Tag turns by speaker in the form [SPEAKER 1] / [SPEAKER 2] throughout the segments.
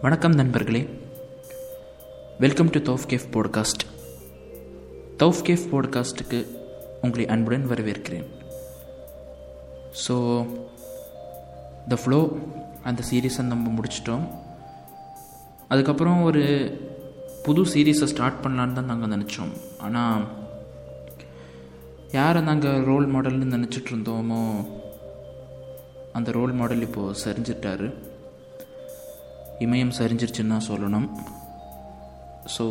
[SPEAKER 1] வணக்கம் நண்பர்களே. Welcome to தௌஃப் cafe podcast தௌஃப் cafe போட்காஸ்ட்டுக்கு உங்களை அன்புடன் வரவேற்கிறேன். ஸோ த ஃப்ளோ அந்த சீரீஸை நம்ம முடிச்சிட்டோம். அதுக்கப்புறம் ஒரு புது சீரீஸை ஸ்டார்ட் பண்ணலான்னு தான் நாங்கள் நினச்சோம். ஆனால் யாரை நாங்கள் ரோல் மாடல்னு நினச்சிட்ருந்தோமோ அந்த ரோல் மாடல் இப்போது சரிஞ்சிட்டாரு. இமயம் சரிஞ்சிருச்சுன்னு தான் சொல்லணும். ஸோ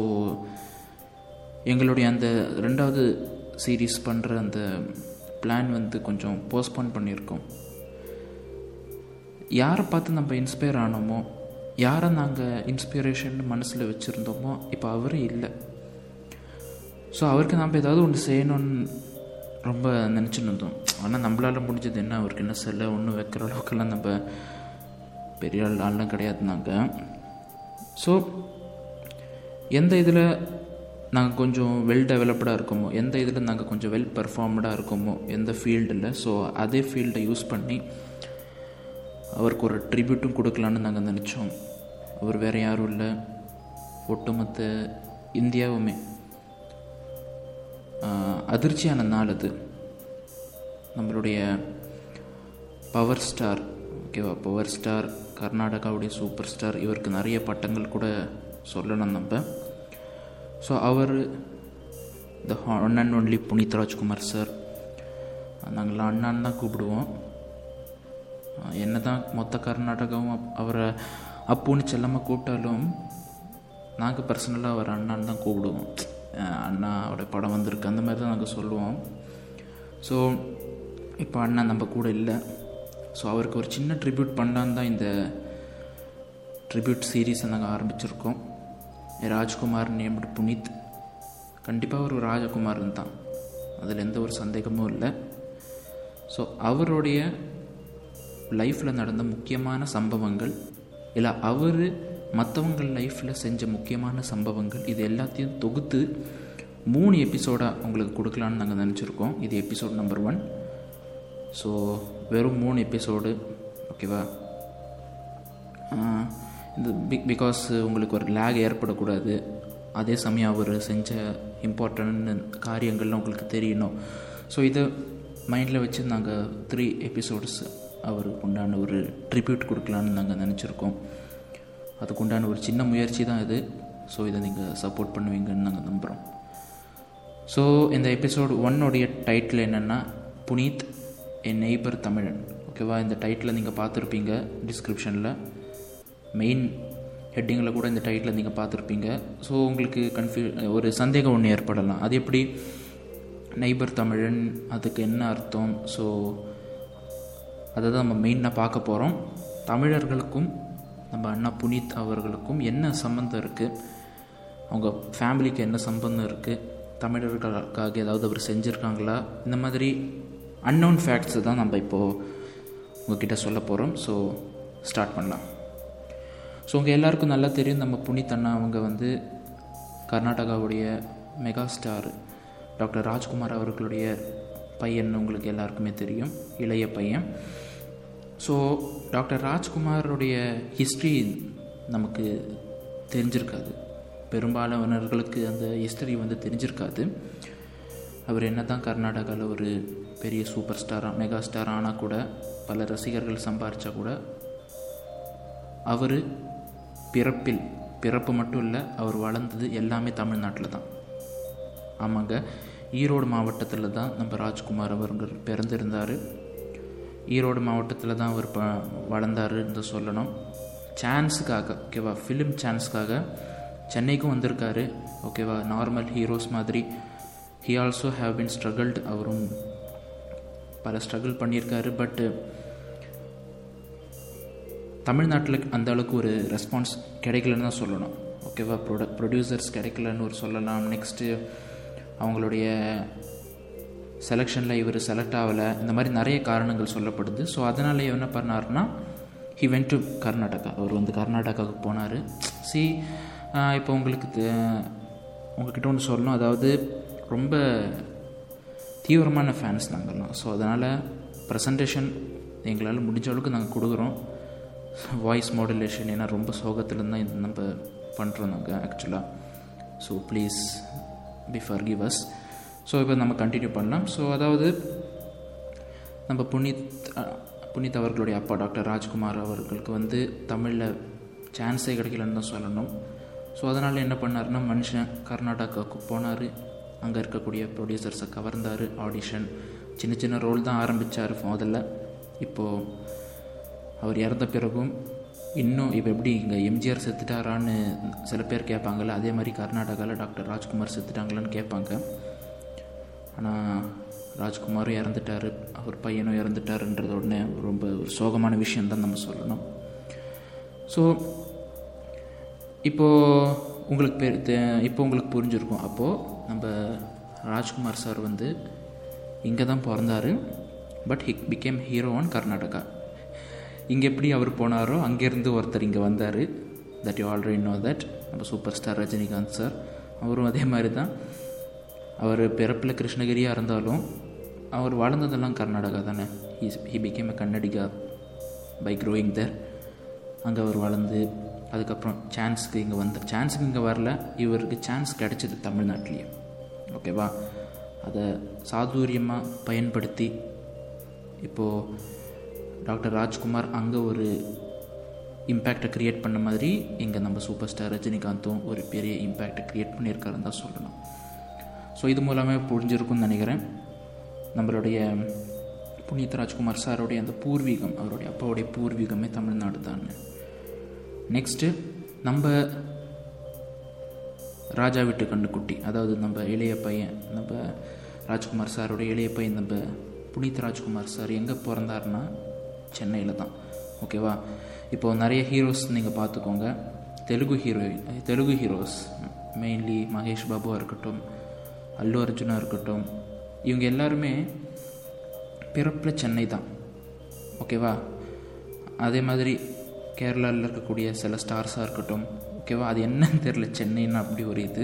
[SPEAKER 1] எங்களுடைய அந்த ரெண்டாவது சீரீஸ் பண்ணுற அந்த பிளான் வந்து கொஞ்சம் போஸ்ட்போன் பண்ணியிருக்கோம். யாரை பார்த்து நம்ம இன்ஸ்பயர் ஆனோமோ யாரை நாங்கள் இன்ஸ்பிரேஷன் மனசில் வச்சுருந்தோமோ இப்போ அவரே இல்லை. ஸோ அவருக்கு நம்ம ஏதாவது ஒன்று செய்யணும்னு ரொம்ப நினச்சின்னு இருந்தோம். ஆனால் நம்மளால் முடிஞ்சது என்ன? அவருக்கு என்ன செல்ல? ஒன்றும் வைக்கிற அளவுக்கெல்லாம் நம்ம பெரிய ஆள் ஆள்லாம் கிடையாது நாங்கள் ஸோ எந்த இதில் நாங்கள் கொஞ்சம் வெல் டெவலப்டாக இருக்கோமோ எந்த இதில் நாங்கள் கொஞ்சம் வெல் பெர்ஃபார்ம்டாக இருக்கோமோ எந்த ஃபீல்டில் ஸோ அதே ஃபீல்டை யூஸ் பண்ணி அவருக்கு ஒரு ட்ரிபியூட்டும் கொடுக்கலான்னு நாங்கள் நினச்சோம். அவர் வேறு யாரும் இல்லை. ஒட்டுமொத்த இந்தியாவுமே அதிர்ச்சியான நாள் அது. நம்மளுடைய பவர் ஸ்டார் ஓகேவா பவர் ஸ்டார் கர்நாடகாவுடைய சூப்பர் ஸ்டார் இவருக்கு நிறைய பட்டங்கள் கூட சொல்லணும் நம்ம. So our the one and only Puneeth Rajkumar sir நாங்கள் அண்ணான்னு தான் கூப்பிடுவோம். என்ன தான் மொத்த கர்நாடகாவும் அவரை அப்புன்னு செல்லமாக கூப்பிட்டாலும் நாங்கள் பர்சனலாக அவர் அண்ணான்னு தான் கூப்பிடுவோம். அண்ணா அவருடைய படம் வந்திருக்கு அந்த மாதிரி தான் நாங்கள் சொல்லுவோம். ஸோ இப்போ அண்ணா நம்ம கூட இல்லை. ஸோ அவருக்கு ஒரு சின்ன ட்ரிபியூட் பண்ணலான்னு தான் இந்த ட்ரிபியூட் சீரீஸை நாங்கள் ஆரம்பிச்சிருக்கோம். ராஜ்குமார் நேம்டு புனித். கண்டிப்பாக ஒரு ராஜகுமாரன் தான். அதில் எந்த ஒரு சந்தேகமும் இல்லை. ஸோ அவருடைய லைஃப்பில் நடந்த முக்கியமான சம்பவங்கள் இல்லை அவர் மற்றவங்கள் லைஃப்பில் செஞ்ச முக்கியமான சம்பவங்கள் இது எல்லாத்தையும் தொகுத்து மூணு எபிசோடாக உங்களுக்கு கொடுக்கலான்னு நாங்கள் நினச்சிருக்கோம். இது எபிசோட் நம்பர் ஒன் ஸோ வெறும் மூணு எபிசோடு ஓகேவா இந்த பிக் பிகாஸ் உங்களுக்கு ஒரு லேக் ஏற்படக்கூடாது. அதே சமயம் அவர் செஞ்ச இம்பார்ட்டன்ட் காரியங்கள்லாம் உங்களுக்கு தெரியணும். ஸோ இதை மைண்டில் வச்சு நாங்கள் த்ரீ எபிசோட்ஸ் அவருக்கு உண்டான ஒரு ட்ரிபியூட் கொடுக்கலான்னு நாங்கள் நினச்சிருக்கோம். அதுக்கு உண்டான ஒரு சின்ன முயற்சி தான் இது. ஸோ இதை நீங்கள் சப்போர்ட் பண்ணுவீங்கன்னு நாங்கள் நம்புகிறோம் ஸோ இந்த எபிசோடு ஒன்னுடைய டைட்டில் என்னென்னா புனீத் என் நெய்பர் தமிழன் ஓகேவா இந்த டைட்டில் நீங்கள் பார்த்துருப்பீங்க. டிஸ்கிரிப்ஷனில் மெயின் ஹெட்டிங்கில் கூட இந்த டைட்டில் நீங்கள் பார்த்துருப்பீங்க. ஸோ உங்களுக்கு கன்ஃபியூ ஒரு சந்தேகம் ஒன்று ஏற்படலாம். அது எப்படி? நெய்பர் தமிழன் அதுக்கு என்ன அர்த்தம்? ஸோ அதை தான் நம்ம மெயினாக பார்க்க போகிறோம் தமிழர்களுக்கும் நம்ம அண்ணா புனித் அவர்களுக்கும் என்ன சம்மந்தம் இருக்குது அவங்க ஃபேமிலிக்கு என்ன சம்பந்தம் இருக்குது தமிழர்களுக்காக ஏதாவது அவர் செஞ்சுருக்காங்களா? இந்த மாதிரி அன்னோன் ஃபேக்ட்ஸை தான் நம்ம இப்போது உங்ககிட்ட சொல்ல போகிறோம் ஸோ ஸ்டார்ட் பண்ணலாம். ஸோ உங்கள் எல்லாருக்கும் நல்லா தெரியும் நம்ம புனித் அண்ணா அவங்க வந்து கர்நாடகாவுடைய மெகா ஸ்டார். டாக்டர் ராஜ்குமார் அவர்களுடைய பையன் உங்களுக்கு எல்லாருக்குமே தெரியும் இளைய பையன். ஸோ டாக்டர் ராஜ்குமாரோடைய ஹிஸ்ட்ரி நமக்கு தெரிஞ்சிருக்காது. பெரும்பாலானவர்களுக்கு அந்த ஹிஸ்டரி வந்து தெரிஞ்சிருக்காது. அவர் என்ன தான் கர்நாடகாவில் ஒரு பெரிய சூப்பர் ஸ்டாராக மெகா ஸ்டார் ஆனால் கூட பல ரசிகர்கள் சம்பாரித்தா கூட அவர் பிறப்பில் பிறப்பு மட்டும் இல்லை அவர் வளர்ந்தது எல்லாமே தமிழ்நாட்டில் தான். ஆமாங்க. ஈரோடு மாவட்டத்தில் தான் நம்ம ராஜ்குமார் அவர்கள் பிறந்திருந்தார். ஈரோடு மாவட்டத்தில் தான் அவர் ப வளர்ந்தாருன்னு சொல்லணும். சான்ஸுக்காக ஓகேவா ஃபிலிம் சான்ஸுக்காக சென்னைக்கும் வந்திருக்காரு. ஓகேவா நார்மல் ஹீரோஸ் மாதிரி. He also have been struggled அவரும் பல ஸ்ட்ரகிள் பண்ணியிருக்காரு பட்டு தமிழ்நாட்டில் அந்த அளவுக்கு ஒரு ரெஸ்பான்ஸ் கிடைக்கலன்னு தான் சொல்லணும். ஓகேவா ப்ரொட ப்ரொடியூசர்ஸ் கிடைக்கலன்னு ஒரு சொல்லலாம். நெக்ஸ்ட்டு அவங்களுடைய செலெக்ஷனில் இவர் செலக்ட் ஆகலை. இந்த மாதிரி நிறைய காரணங்கள் சொல்லப்படுது. ஸோ அதனால் என்ன பண்ணார்னா ஹி வென்ட் டு கர்நாடகா அவர் வந்து கர்நாடகாவுக்கு போனார். சி இப்போ உங்களுக்கு உங்ககிட்ட ஒன்று சொல்லணும். அதாவது ரொம்ப தீவிரமான ஃபேன்ஸ் நாங்கள்லாம் ஸோ அதனால் ப்ரெசன்டேஷன் எங்களால் முடிஞ்ச அளவுக்கு நாங்கள் கொடுக்குறோம். வாய்ஸ் மாடுலேஷன் ஏன்னா ரொம்ப சோகத்தில் தான் இது நம்ம பண்ணுறோம் நாங்கள் ஆக்சுவலாக so please before give us so இப்போ நம்ம கண்டினியூ பண்ணலாம். ஸோ அதாவது நம்ம புனித் புனித் அவர்களுடைய அப்பா டாக்டர் ராஜ்குமார் அவர்களுக்கு வந்து தமிழில் சான்ஸே கிடைக்கலன்னு தான் சொல்லணும். ஸோ அதனால் என்ன பண்ணாருன்னா மனுஷன் கர்நாடகாவுக்கு போனார். அங்கே இருக்கக்கூடிய ப்ரொடியூசர்ஸை கவர்ந்தார் ஆடிஷன் சின்ன சின்ன ரோல் தான் ஆரம்பித்தார் முதல்ல. இப்போது அவர் இறந்த பிறகும் இன்னும் இப்போ எப்படி இங்கே எம்ஜிஆர் செத்துட்டாரான்னு சில பேர் கேட்பாங்கல்ல அதே மாதிரி கர்நாடகாவில் டாக்டர் ராஜ்குமார் செத்துட்டாங்களான்னு கேட்பாங்க. ஆனால் ராஜ்குமாரும் இறந்துட்டார் அவர் பையனும் இறந்துட்டாருன்றது உடனே ரொம்ப ஒரு சோகமான விஷயந்தான் நம்ம சொல்லணும். ஸோ இப்போது உங்களுக்கு பேர் இப்போ உங்களுக்கு புரிஞ்சிருக்கும். அப்போது நம்ம ராஜ்குமார் சார் வந்து இங்கே தான் பிறந்தார். But he became hero on Karnataka இங்கே எப்படி அவர் போனாரோ அங்கேருந்து ஒருத்தர் இங்கே வந்தார். That you already know that நம்ம சூப்பர் ஸ்டார் ரஜினிகாந்த் சார். அவரும் அதே மாதிரி தான் அவர் பிறப்பில் கிருஷ்ணகிரியாக இருந்தாலும் அவர் வளர்ந்ததெல்லாம் கர்நாடகா தானே. He he became a Kannadiga by growing there அங்கே அவர் வளர்ந்து அதுக்கப்புறம் சான்ஸுக்கு இங்கே வந்த சான்ஸுக்கு இங்கே வரல இவருக்கு சான்ஸ் கிடச்சிது தமிழ்நாட்டிலேயே. ஓகேவா அதை சாதுரியமாக பயன்படுத்தி இப்போது டாக்டர் ராஜ்குமார் அங்கே ஒரு இம்பேக்டை க்ரியேட் பண்ண மாதிரி இங்கே நம்ம சூப்பர் ஸ்டார் ரஜினிகாந்தும் ஒரு பெரிய இம்பேக்டை க்ரியேட் பண்ணியிருக்காருன்னு தான் சொல்லணும். ஸோ இது மூலமே புரிஞ்சிருக்கும்னு நினைக்கிறேன். நம்மளுடைய புனித் ராஜ்குமார் சாருடைய அந்த பூர்வீகம் அவருடைய அப்பாவுடைய பூர்வீகமே தமிழ்நாடு தான். நெக்ஸ்ட்டு நம்ம ராஜா வீட்டு கண்ணுக்குட்டி அதாவது நம்ம இளைய பையன் நம்ம ராஜ்குமார் சாரோட இளைய பையன் நம்ம புனித் ராஜ்குமார் சார் எங்கே பிறந்தாருன்னா சென்னையில் தான். ஓகேவா இப்போது நிறைய ஹீரோஸ் நீங்கள் பார்த்துக்கோங்க. Telugu hero Telugu heroes mainly Mahesh பாபுவாக இருக்கட்டும் அல்லு அர்ஜுனாக இருக்கட்டும் இவங்க எல்லாருமே பிறப்பில் சென்னை தான். ஓகேவா அதே மாதிரி கேரளாவில் இருக்கக்கூடிய சில ஸ்டார்ஸாக இருக்கட்டும் ஓகேவா அது என்னன்னு தெரில சென்னைன்னு அப்படி ஒரு இது.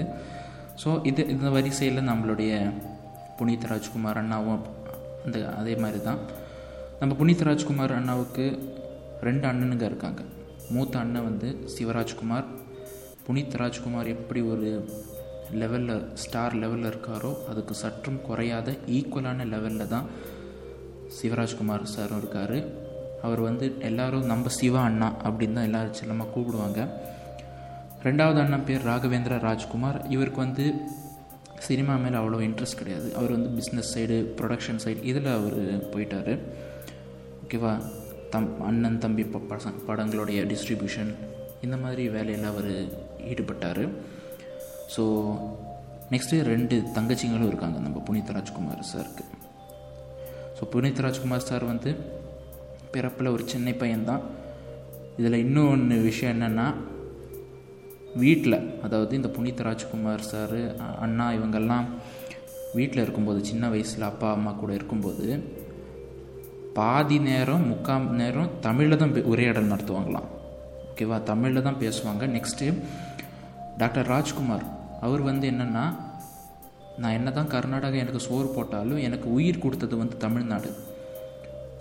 [SPEAKER 1] ஸோ இது இந்த வரிசையில் நம்மளுடைய புனித் ராஜ்குமார் அண்ணாவும் அந்த அதே மாதிரி தான் நம்ம புனித் ராஜ்குமார் அண்ணாவுக்கு ரெண்டு அண்ணனுங்க இருக்காங்க. மூத்த அண்ணன் வந்து சிவராஜ்குமார். புனித் ராஜ்குமார் எப்படி ஒரு லெவலில் ஸ்டார் லெவலில் இருக்காரோ அதுக்கு சற்றும் குறையாத ஈக்குவலான லெவலில் தான் சிவராஜ்குமார் சாரும் இருக்கார். அவர் வந்து எல்லாரும் நம்ம சிவா அண்ணா அப்படின்னு தான் எல்லோரும் செல்லமாக கூப்பிடுவாங்க. ரெண்டாவது அண்ணன் பேர் ராகவேந்திர ராஜ்குமார். இவருக்கு வந்து சினிமா மேலே அவ்வளோ இன்ட்ரெஸ்ட் கிடையாது. அவர் வந்து பிஸ்னஸ் சைடு ப்ரொடக்ஷன் சைடு இதில் அவர் போயிட்டார். ஓகேவா தம் அண்ணன் தம்பி பசங்க படங்களுடைய டிஸ்ட்ரிபியூஷன் இந்த மாதிரி வேலையில் அவர் ஈடுபட்டார். ஸோ நெக்ஸ்ட்டு ரெண்டு தங்கச்சிங்களும் இருக்காங்க. நம்ம புனித் ராஜ்குமார் சாருக்கு ஸோ புனித் ராஜ்குமார் சார் வந்து பிறப்பில் ஒரு சின்ன பையன்தான். இதில் இன்னொன்று விஷயம் என்னென்னா வீட்டில் அதாவது இந்த புனித் ராஜ்குமார் சார் அண்ணா இவங்கெல்லாம் வீட்டில் இருக்கும்போது சின்ன வயசில் அப்பா அம்மா கூட இருக்கும்போது பாதி நேரம் முக்கால் நேரம் தமிழில் தான் உரையாடல் நடத்துவாங்களாம். ஓகேவா? தமிழில் தான் பேசுவாங்க. நெக்ஸ்ட்டு டாக்டர் ராஜ்குமார் அவர் வந்து என்னென்னா நான் என்ன தான் கர்நாடகா எனக்கு சோறு போட்டாலும் எனக்கு உயிர் கொடுத்தது வந்து தமிழ்நாடு.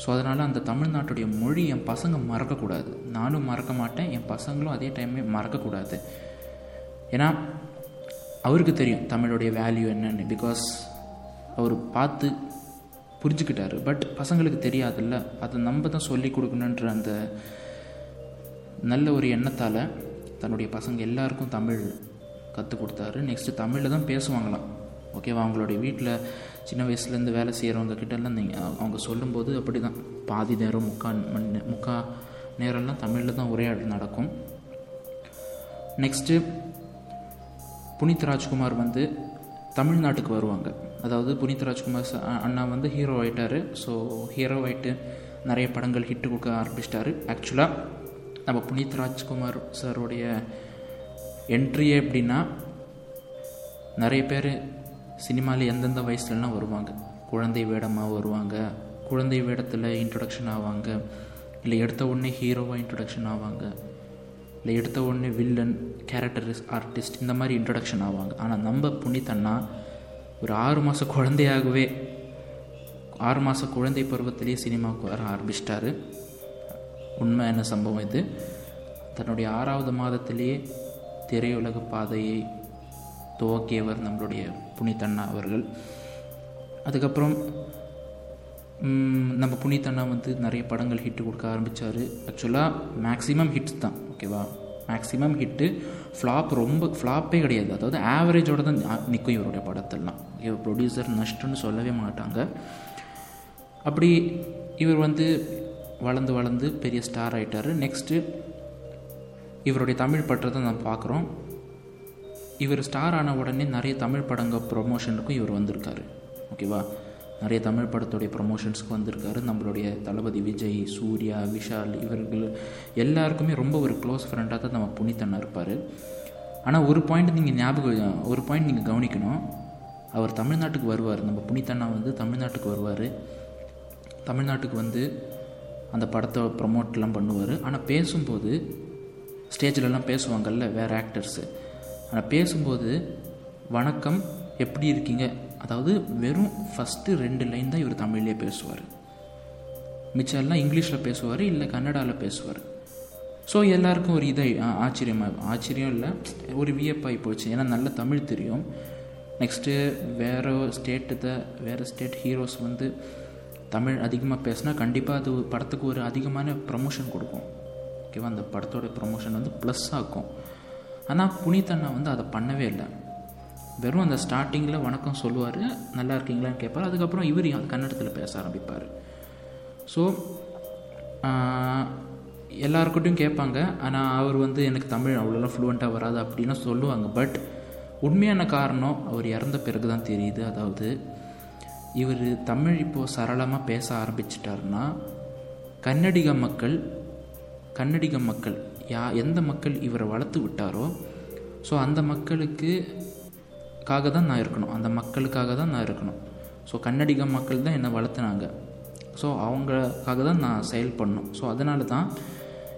[SPEAKER 1] ஸோ அதனால் அந்த தமிழ்நாட்டுடைய மொழி என் பசங்க மறக்கக்கூடாது. நானும் மறக்க மாட்டேன். என் பசங்களும் அதே டைமே மறக்கக்கூடாது. ஏன்னா அவருக்கு தெரியும் தமிழுடைய வேல்யூ என்னன்னு. பிகாஸ் அவர் பார்த்து புரிஞ்சுக்கிட்டாரு. பட் பசங்களுக்கு தெரியாதுல்ல. அதை நம்ம தான் சொல்லி கொடுக்கணுன்ற அந்த நல்ல ஒரு எண்ணத்தால் தன்னுடைய பசங்க எல்லாருக்கும் தமிழ் கற்றுக் கொடுத்தாரு. நெக்ஸ்ட்டு தமிழில் தான் பேசுவாங்களாம். ஓகேவா அவங்களுடைய வீட்டில் சின்ன வயசுலேருந்து வேலை செய்கிறவங்க கிட்டலாம் நீங்கள் அவங்க சொல்லும்போது அப்படி தான் பாதி நேரம் முக்கால் மணி முக்கா நேரம்லாம் தமிழில் தான் உரையாடல் நடக்கும். நெக்ஸ்ட்டு புனித் ராஜ்குமார் வந்து தமிழ்நாட்டுக்கு வருவாங்க. அதாவது புனித் ராஜ்குமார் அண்ணா வந்து ஹீரோ ஆகிட்டார் ஸோ ஹீரோ ஆகிட்டு நிறைய படங்கள் ஹிட்டு கொடுக்க ஆரம்பிச்சிட்டாரு. ஆக்சுவலாக நம்ம புனித் ராஜ்குமார் சாருடைய என்ட்ரியே எப்படின்னா நிறைய பேர் சினிமாவில் எந்தெந்த வயசுலலாம் வருவாங்க? குழந்தை வேடமாக வருவாங்க? குழந்தை வேடத்தில் இன்ட்ரொடக்ஷன் ஆவாங்க? இல்லை எடுத்த உடனே ஹீரோவாக இன்ட்ரொடக்ஷன் ஆவாங்க? இல்லை எடுத்த உடனே வில்லன் கேரக்டர் ஆர்டிஸ்ட் இந்த மாதிரி இன்ட்ரடக்ஷன் ஆவாங்க. ஆனால் நம்ம புனித்தண்ணா ஒரு ஆறு மாத குழந்தையாகவே ஆறு மாத குழந்தை பருவத்திலேயே சினிமாவுக்கு வர ஆரம்பிச்சிட்டாரு. உண்மையான சம்பவம் இது? தன்னுடைய ஆறாவது மாதத்திலேயே திரையுலக பாதையை துவக்கியவர் நம்மளுடைய புனித்தண்ணா அவர்கள். அதுக்கப்புறம் நம்ம நம்ம புனித்தண்ணா வந்து நிறைய படங்கள் ஹிட்டு கொடுக்க ஆரம்பித்தார் ஆக்சுவலாக மேக்ஸிமம் ஹிட்ஸ் தான் ஓகேவா மேக்ஸிமம் ஹிட்டு ஃப்ளாப் ரொம்ப ஃப்ளாப்பே கிடையாது. அதாவது ஆவரேஜோட தான் நிற்கும் இவருடைய படத்தெல்லாம். இவர் ப்ரொடியூசர் நஷ்டன்னு சொல்லவே மாட்டாங்க. அப்படி இவர் வந்து வளர்ந்து வளர்ந்து பெரிய ஸ்டார் ஆகிட்டார் நெக்ஸ்ட்டு இவருடைய தமிழ் பற்றத்தை நம்ம பார்க்குறோம். இவர் ஸ்டார் ஆன உடனே நிறைய தமிழ் படங்க ப்ரொமோஷனுக்கும் இவர் வந்திருக்காரு. ஓகேவா நிறைய தமிழ் படத்துடைய ப்ரொமோஷன்ஸ்க்கு வந்திருக்காரு. நம்மளுடைய தளபதி விஜய் சூர்யா விஷால் இவர்கள் எல்லாருக்குமே ரொம்ப ஒரு க்ளோஸ் ஃப்ரெண்டாக தான் நம்ம புனித்தண்ணா இருப்பார். ஆனால் ஒரு பாயிண்ட் நீங்கள் ஞாபகம் ஒரு பாயிண்ட் நீங்கள் கவனிக்கணும். அவர் தமிழ்நாட்டுக்கு வருவார். நம்ம புனித்தண்ணா வந்து தமிழ்நாட்டுக்கு வருவார். தமிழ்நாட்டுக்கு வந்து அந்த படத்தை ப்ரமோட்லாம் பண்ணுவார். ஆனால் பேசும்போது ஸ்டேஜிலலாம் பேசுவாங்கல்ல வேறு ஆக்டர்ஸு ஆனால் பேசும்போது வணக்கம் எப்படி இருக்கீங்க? அதாவது வெறும் ஃபஸ்ட்டு ரெண்டு லைன் தான் இவர் தமிழ்லேயே பேசுவார். மிச்சம் எல்லாம் இங்கிலீஷில் பேசுவார் இல்லை கன்னடாவில் பேசுவார். ஸோ எல்லாருக்கும் ஒரு இதை ஆச்சரியமாக ஆச்சரியமா ஆச்சரியம் இல்லை ஒரு வியப்பாகி போச்சு. ஏன்னா நல்ல தமிழ் தெரியும். நெக்ஸ்ட்டு வேறு ஸ்டேட்டு வேறு ஸ்டேட் ஹீரோஸ் வந்து தமிழ் அதிகமாக பேசினா கண்டிப்பாக அது படத்துக்கு ஒரு அதிகமான ப்ரமோஷன் கொடுக்கும். ஓகேவா அந்த படத்தோட ப்ரமோஷன் வந்து ப்ளஸ் ஆக்கும். ஆனால் புனித்தண்ணா வந்து அதை பண்ணவே இல்லை. வெறும் அந்த ஸ்டார்டிங்கில் வணக்கம் சொல்லுவார் நல்லா இருக்கீங்களான்னு கேட்பார். அதுக்கப்புறம் இவர் கன்னடத்தில் பேச ஆரம்பிப்பார். ஸோ எல்லாருக்கிட்டையும் கேட்பாங்க. ஆனால் அவர் வந்து எனக்கு தமிழ் அவ்வளோலாம் ஃப்ளூவெண்ட்டாக வராது அப்படின்னு சொல்லுவாங்க. பட் உண்மையான காரணம் அவர் இறந்த பிறகு தான் தெரியுது. அதாவது இவர் தமிழ் இப்போது சரளமாக பேச ஆரம்பிச்சிட்டாருன்னா கன்னடிக மக்கள் கன்னடிக மக்கள் யா எந்த மக்கள் இவரை வளர்த்து விட்டாரோ ஸோ அந்த மக்களுக்கு காக தான் நான் இருக்கணும். அந்த மக்களுக்காக தான் நான் இருக்கணும். ஸோ கன்னடிக மக்கள் தான் என்னை வளர்த்துனாங்க. ஸோ அவங்களுக்காக தான் நான் செயல் பண்ணணும். ஸோ அதனால தான்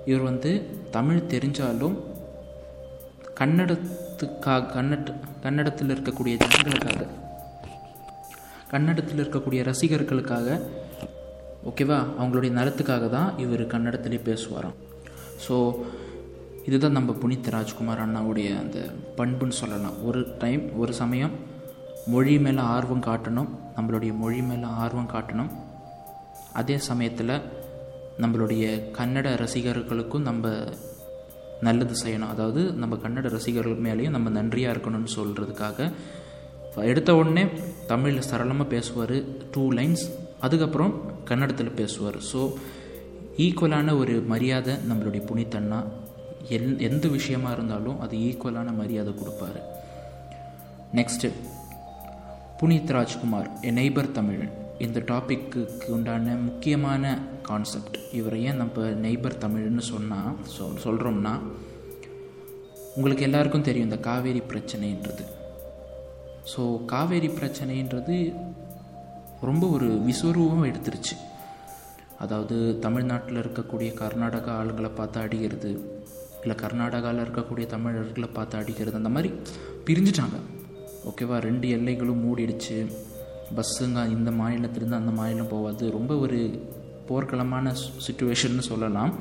[SPEAKER 1] இவர் வந்து தமிழ் தெரிஞ்சாலும் கன்னடத்துக்காக கன்னட கன்னடத்தில் இருக்கக்கூடிய ஜனங்களுக்காக கன்னடத்தில் இருக்கக்கூடிய ரசிகர்களுக்காக ஓகேவா அவங்களுடைய நலத்துக்காக தான் இவர் கன்னடத்திலே பேசுவாராம். ஸோ இதுதான் நம்ம புனித் ராஜ்குமார் அண்ணாவுடைய அந்த பண்புன்னு சொல்லலாம். ஒரு டைம் ஒரு சமயம் மொழி மேலே ஆர்வம் காட்டணும் நம்மளுடைய மொழி மேலே ஆர்வம் காட்டணும். அதே சமயத்தில் நம்மளுடைய கன்னட ரசிகர்களுக்கும் நம்ம நல்லது செய்யணும். அதாவது நம்ம கன்னட ரசிகர்கள் மேலேயும் நம்ம நன்றியாக இருக்கணும்னு சொல்கிறதுக்காக எடுத்த உடனே தமிழில் சரளமாக பேசுவார் டூ லைன்ஸ் அதுக்கப்புறம் கன்னடத்தில் பேசுவார். ஸோ ஈக்குவலான ஒரு மரியாதை நம்மளுடைய புனித்தண்ணா எல் எந்த விஷயமா இருந்தாலும் அது ஈக்குவலான மரியாதை கொடுப்பாரு. Next Puneeth Rajkumar a neighbour Tamil. இந்த டாப்பிக்கு உண்டான முக்கியமான கான்செப்ட் இவரை ஏன் நம்ம நெய்பர் தமிழ்னு சொன்னால் சொல் சொல்கிறோம்னா உங்களுக்கு எல்லாருக்கும் தெரியும் இந்த காவேரி பிரச்சனைன்றது. ஸோ காவேரி பிரச்சனைன்றது ரொம்ப ஒரு விஸ்வரூபம் எடுத்துருச்சு. அதாவது தமிழ்நாட்டில் இருக்கக்கூடிய கர்நாடகா ஆளுங்களை பார்த்து அடிக்கிறது இல்லை கர்நாடகாவில் இருக்கக்கூடிய தமிழர்களை பார்த்து அடிக்கிறது அந்த மாதிரி பிரிஞ்சுட்டாங்க. ஓகேவா? ரெண்டு எல்லைகளும் மூடிடுச்சு. பஸ்ஸுங்க இந்த மாநிலத்திலேருந்து அந்த மாநிலம் போகாது. ரொம்ப ஒரு போர்க்களமான சுச்சுவேஷன்னு சொல்லலாம்.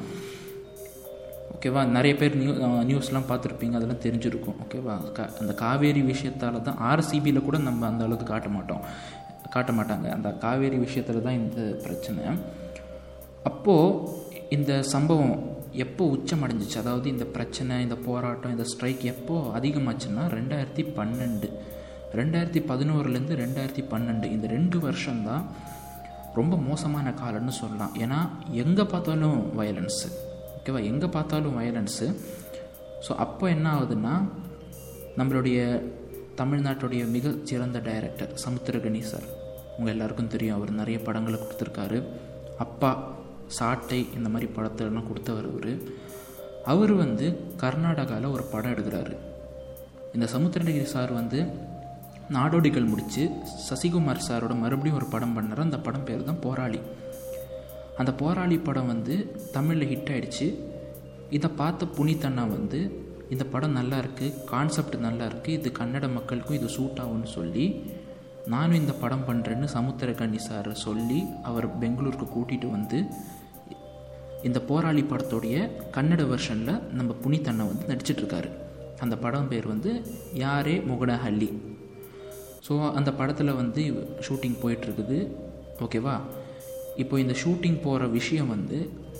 [SPEAKER 1] ஓகேவா? நிறைய பேர் நியூ நியூஸ்லாம் பார்த்துருப்பீங்க அதெல்லாம் தெரிஞ்சிருக்கும். ஓகேவா? க அந்த காவேரி விஷயத்தால் தான் ஆர்சிபியில் கூட நம்ம அந்த அளவுக்கு காட்ட மாட்டோம். காட்ட மாட்டாங்க. அந்த காவேரி விஷயத்தில் தான் இந்த பிரச்சனை. அப்போது இந்த சம்பவம் எப்போ உச்சமடைஞ்சிச்சு? அதாவது இந்த பிரச்சனை இந்த போராட்டம் இந்த ஸ்ட்ரைக் எப்போ அதிகமாச்சுன்னா ரெண்டாயிரத்தி பன்னெண்டு. ரெண்டாயிரத்தி பதினோருலேருந்து ரெண்டாயிரத்தி பன்னெண்டு. இந்த ரெண்டு வருஷம்தான் ரொம்ப மோசமான காலம்னு சொல்லலாம். ஏன்னா எங்கே பார்த்தாலும் வயலன்ஸு ஓகேவா எங்கே பார்த்தாலும் வயலன்ஸு ஸோ அப்போ என்ன ஆகுதுன்னா நம்மளுடைய தமிழ்நாட்டுடைய மிக சிறந்த டைரக்டர் சமுத்திரகணி சார் உங்கள் எல்லாருக்கும் தெரியும் அவர் நிறைய படங்களை கொடுத்துருக்காரு. அப்பா சாட்டை இந்த மாதிரி படத்தெல்லாம் கொடுத்தவர் அவர் அவர் வந்து கர்நாடகாவில் ஒரு படம் எடுக்கிறாரு. இந்த சமுத்திரகிரி சார் வந்து நாடோடிகள் முடித்து சசிகுமார் சாரோட மறுபடியும் ஒரு படம் பண்ணார். அந்த படம் பேர் தான் போராளி. அந்த போராளி படம் வந்து தமிழில் ஹிட் ஆயிடுச்சு. இதை பார்த்த புனித்தண்ணா வந்து இந்த படம் நல்லா இருக்குது கான்செப்ட் நல்லா இருக்குது இது கன்னட மக்களுக்கும் இது சூட் ஆகும்னு சொல்லி நானும் இந்த படம் பண்ணுறேன்னு சமுத்திரகண்ணி சார் சொல்லி அவர் பெங்களூருக்கு கூட்டிகிட்டு வந்து இந்த போராளி படத்தோடைய கன்னட வெர்ஷனில் நம்ம புனித் அண்ணா வந்து நடிச்சிட்ருக்காரு. அந்த படம் பேர் வந்து யாரே முகடஹள்ளி ஸோ அந்த படத்தில் வந்து ஷூட்டிங் போயிட்டுருக்குது ஓகேவா இப்போ இந்த ஷூட்டிங் போகிற விஷயம் வந்து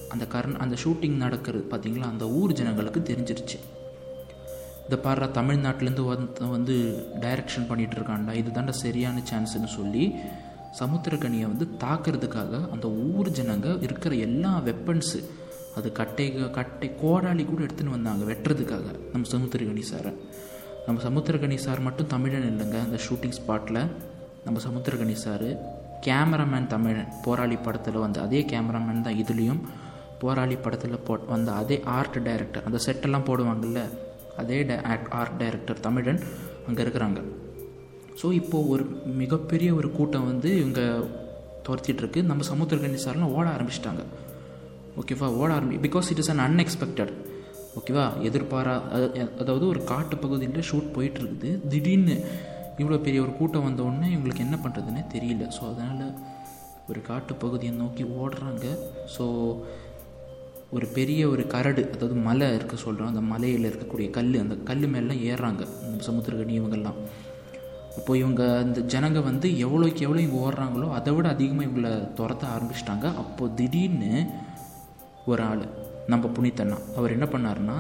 [SPEAKER 1] அந்த கர்ண் அந்த ஷூட்டிங் நடக்கிறது பார்த்திங்களா அந்த ஊர் ஜனங்களுக்கு தெரிஞ்சிருச்சு. இந்த பாடுற தமிழ்நாட்டிலேருந்து வந்து வந்து டைரக்ஷன் பண்ணிகிட்டு இருக்காண்டா இது தாண்டா சரியான சான்ஸ்னு சொல்லி சமுத்திரக்கனியை வந்து தாக்கிறதுக்காக அந்த ஊர் ஜனங்க இருக்கிற எல்லா வெப்பன்ஸு அது கட்டை கட்டை கோடாளி கூட எடுத்துன்னு வந்தாங்க வெட்டுறதுக்காக. நம்ம சமுத்திரகனி சாரை. நம்ம சமுத்திரகனி சார் மட்டும் தமிழன் இல்லைங்க. அந்த ஷூட்டிங் ஸ்பாட்டில் நம்ம சமுத்திரகனி சார் கேமராமேன் தமிழன் போராளி படத்தில் வந்த அதே கேமராமேன் தான் இதுலேயும் போராளி படத்தில் போ வந்த அதே ஆர்ட் டைரக்டர் அந்த செட்டெல்லாம் போடுவாங்கல்ல அதே டே ஆர்ட் டைரக்டர் தமிழன் அங்கே இருக்கிறாங்க. ஸோ இப்போது ஒரு மிகப்பெரிய ஒரு கூட்டம் வந்து இவங்க துரத்திட்டு நம்ம சமுத்திரகனி சார்லாம் ஓட ஆரம்பிச்சிட்டாங்க. ஓகேவா ஓட ஆரம்பி because it is an unexpected ஓகேவா எதிர்பாரா அதாவது ஒரு காட்டு பகுதியில் ஷூட் போயிட்டுருக்குது திடீர்னு இவ்வளோ பெரிய ஒரு கூட்டம் வந்த உடனே இவங்களுக்கு என்ன பண்ணுறதுன்னே தெரியல. ஸோ அதனால் ஒரு காட்டு பகுதியை நோக்கி ஓடுறாங்க. ஸோ ஒரு பெரிய ஒரு கரடு அதாவது மலை இருக்க சொல்கிறோம் அந்த மலையில் இருக்கக்கூடிய கல் அந்த கல் மேலாம் ஏறுறாங்க. சமுத்திரகனி இவங்கெல்லாம். இப்போ இவங்க இந்த ஜனங்க வந்து எவ்வளோக்கு எவ்வளோ இவங்க ஓடுறாங்களோ அதை விட அதிகமாக இவங்களை துரத்த ஆரம்பிச்சிட்டாங்க. அப்போது திடீர்னு ஒரு ஆள் நம்ம புனித்தண்ணா அவர் என்ன பண்ணார்னா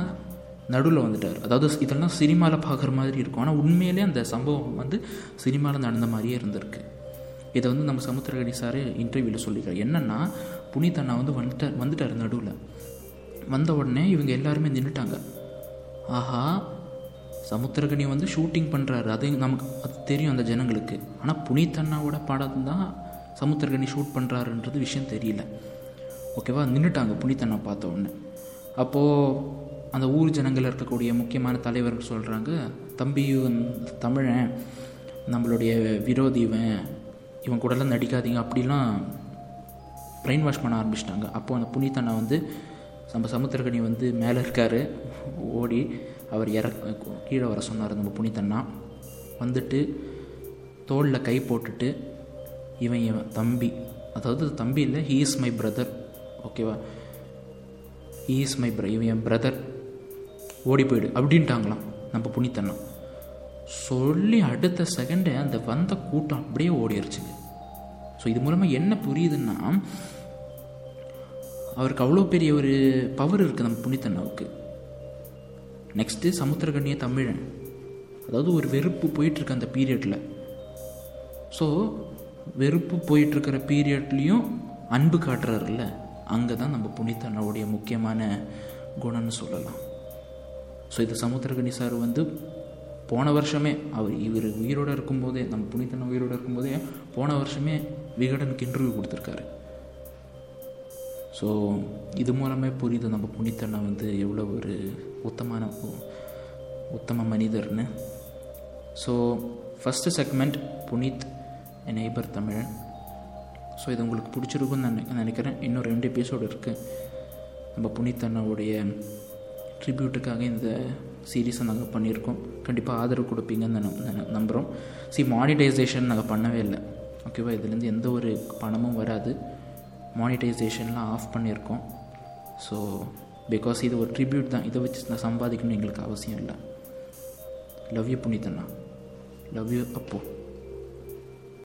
[SPEAKER 1] நடுவில் வந்துட்டார். அதாவது இதெல்லாம் சினிமாவில் பார்க்குற மாதிரி இருக்கும். ஆனால் உண்மையிலே அந்த சம்பவம் வந்து சினிமாவில் நடந்த மாதிரியே இருந்திருக்கு. இதை வந்து நம்ம சமுத்திரகடி சார் இன்டர்வியூவில் சொல்லியிருக்காரு என்னென்னா புனித்தண்ணா வந்து வந்துட்டார் வந்துட்டார் நடுவில். வந்த உடனே இவங்க எல்லாருமே நின்றுட்டாங்க ஆஹா சமுத்திரகனி வந்து ஷூட்டிங் பண்ணுறாரு அது நமக்கு அது தெரியும் அந்த ஜனங்களுக்கு. ஆனால் புனித் அண்ணாவோட படம் தான் சமுத்திரகனி ஷூட் பண்ணுறாருன்றது விஷயம் தெரியல. ஓகேவா நின்றுட்டாங்க புனித் அண்ணா பார்த்த உடனே. அப்போது அந்த ஊர் ஜனங்கள் இருக்கக்கூடிய முக்கியமான தலைவர்கள் சொல்கிறாங்க தம்பி தமிழன். நம்மளுடைய விரோதி இவன். இவன் கூடலாம் நடிக்காதீங்க. அப்படிலாம் பிரெயின் வாஷ் பண்ண ஆரம்பிச்சிட்டாங்க. அப்போது அந்த புனித் அண்ணா வந்து நம்ம சமுத்திரகனி வந்து மேலே இருக்கார். ஓடி அவர் இற கீழே வர சொன்னார் நம்ம புனிதண்ணா வந்துட்டு தோளில் கை போட்டுட்டு இவன் இவன் தம்பி. அதாவது தம்பி இல்லை ஹீ இஸ் மை பிரதர் ஓகேவா ஹீ இஸ் மை பிர இவன் என் பிரதர் ஓடி போயிடு அப்படின்ட்டாங்களாம் நம்ம புனித்தண்ணா சொல்லி அடுத்த செகண்டை அந்த வந்த கூட்டம் அப்படியே ஓடிடுச்சுங்க ஸோ இது மூலமாக என்ன புரியுதுன்னா அவருக்கு அவ்வளோ பெரிய ஒரு பவர் இருக்குது நம்ம புனித்தண்ணாவுக்கு நெக்ஸ்ட்டு சமுத்திரகண்ணிய தமிழன். அதாவது ஒரு வெறுப்பு போயிட்டுருக்கு அந்த பீரியடில் ஸோ வெறுப்பு போயிட்டுருக்கிற பீரியட்லேயும் அன்பு காட்டுறாருல்ல. அங்கே தான் நம்ம புனித்தண்ணாவுடைய முக்கியமான குணம்னு சொல்லலாம். ஸோ இது சமுத்திரகனி சார் வந்து போன வருஷமே அவர் இவர் உயிரோடு இருக்கும்போதே நம்ம புனித்தண்ணா உயிரோடு இருக்கும்போதே போன வருஷமே விகடனுக்கு இன்டர்வியூ கொடுத்துருக்காரு. ஸோ இது மூலமே புரியுது நம்ம புனித்தண்ணா வந்து எவ்வளோ ஒரு உத்தமான உத்தம மனிதர்னு. ஸோ ஃபஸ்ட்டு செக்மெண்ட் புனித் என் நெய்பர் தமிழன். ஸோ இது உங்களுக்கு பிடிச்சிருக்குன்னு நான் நினைக்கிறேன். இன்னும் ரெண்டு எபிசோடு இருக்குது நம்ம புனித் அண்ணாவுடைய ட்ரிபியூட்டுக்காக இந்த சீரீஸை நாங்கள் பண்ணியிருக்கோம். கண்டிப்பாக ஆதரவு கொடுப்பீங்கன்னு நம்புகிறோம் சி மானிட்டைசேஷன் நாங்கள் பண்ணவே இல்லை. ஓகேவா இதுலேருந்து எந்த ஒரு பணமும் வராது. மானிட்டைசேஷன்லாம் ஆஃப் பண்ணியிருக்கோம். ஸோ பிகாஸ் இது ஒரு ட்ரிபியூட் தான். இதை வச்சு நான் சம்பாதிக்கணும்னு எங்களுக்கு அவசியம் இல்லை. லவ் யூ புனிதண்ணா லவ் யூ அப்போ.